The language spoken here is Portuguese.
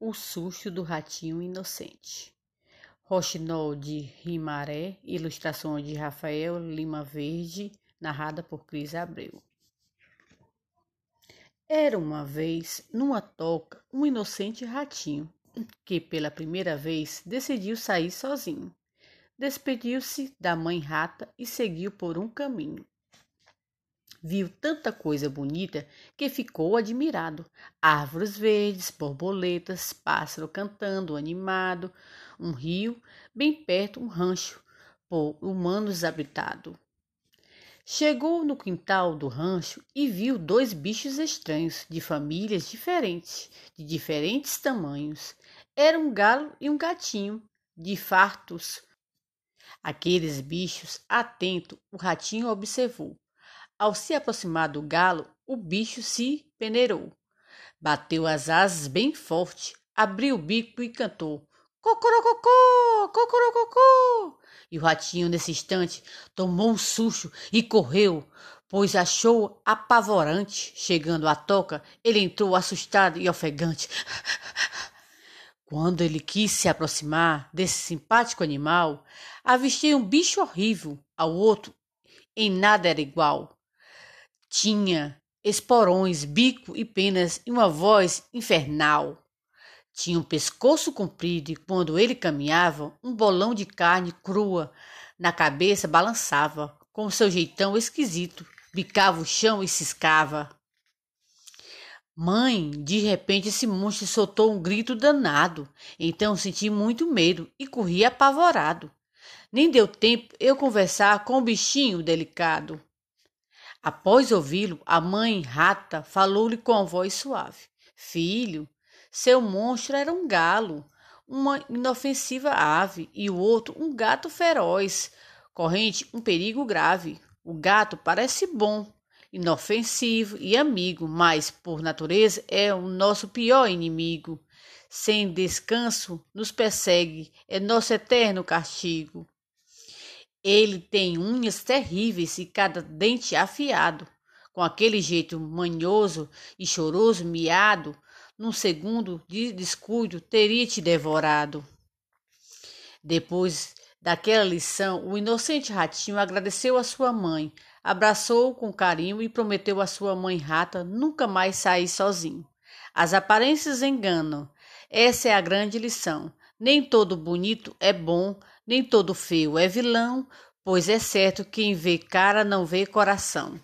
O susto do ratinho inocente. Rochinol de Rimaré, ilustração de Rafael Lima Verde, narrada por Cris Abreu. Era uma vez, numa toca, um inocente ratinho que pela primeira vez decidiu sair sozinho. Despediu-se da mãe rata e seguiu por um caminho. Viu tanta coisa bonita que ficou admirado. Árvores verdes, borboletas, pássaro cantando animado, um rio, bem perto um rancho, por humanos habitado. Chegou no quintal do rancho e viu dois bichos estranhos, de famílias diferentes, de diferentes tamanhos. Era um galo e um gatinho, de fartos. Aqueles bichos, atento, o ratinho observou. Ao se aproximar do galo, o bicho se peneirou. Bateu as asas bem forte, abriu o bico e cantou: Cocorococô, cocorococô. E o ratinho, nesse instante, tomou um susto e correu, pois achou apavorante. Chegando à toca, ele entrou assustado e ofegante. Quando ele quis se aproximar desse simpático animal, avistei um bicho horrível, ao outro em nada era igual. Tinha esporões, bico e penas e uma voz infernal. Tinha um pescoço comprido e quando ele caminhava, um bolão de carne crua na cabeça balançava, com seu jeitão esquisito, bicava o chão e ciscava. Mãe, de repente esse monstro soltou um grito danado. Então senti muito medo e corri apavorado. Nem deu tempo eu conversar com o bichinho delicado. Após ouvi-lo, a mãe rata falou-lhe com voz suave: Filho, seu monstro era um galo, uma inofensiva ave, e o outro um gato feroz, corrente um perigo grave. O gato parece bom, inofensivo e amigo, mas por natureza é o nosso pior inimigo. Sem descanso nos persegue, é nosso eterno castigo. Ele tem unhas terríveis e cada dente afiado. Com aquele jeito manhoso e choroso, miado, num segundo de descuido teria te devorado. Depois daquela lição, o inocente ratinho agradeceu a sua mãe, abraçou-o com carinho e prometeu à sua mãe rata nunca mais sair sozinho. As aparências enganam. Essa é a grande lição. Nem todo bonito é bom, nem todo feio é vilão, pois é certo quem vê cara não vê coração.